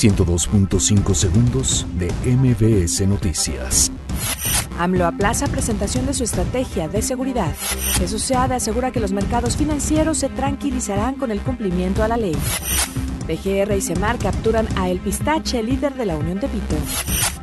102.5 segundos de MBS Noticias. AMLO aplaza presentación de su estrategia de seguridad. Jesús Seade asegura que los mercados financieros se tranquilizarán con el cumplimiento a la ley. PGR y Semar capturan a El Pistache, líder de la Unión de Pito.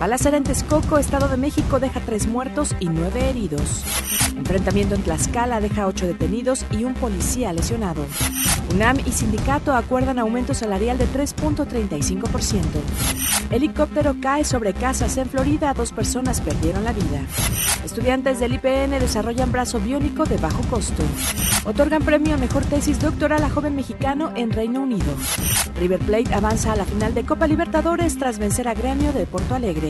Balacera en Texcoco, Estado de México, deja tres muertos y nueve heridos. Enfrentamiento en Tlaxcala deja ocho detenidos y un policía lesionado. UNAM y sindicato acuerdan aumento salarial de 3.35%. Helicóptero cae sobre casas en Florida, dos personas perdieron la vida. Estudiantes del IPN desarrollan brazo biónico de bajo costo. Otorgan premio a mejor tesis doctoral a joven mexicano en Reino Unido. River Plate avanza a la final de Copa Libertadores tras vencer a Gremio de Porto Alegre.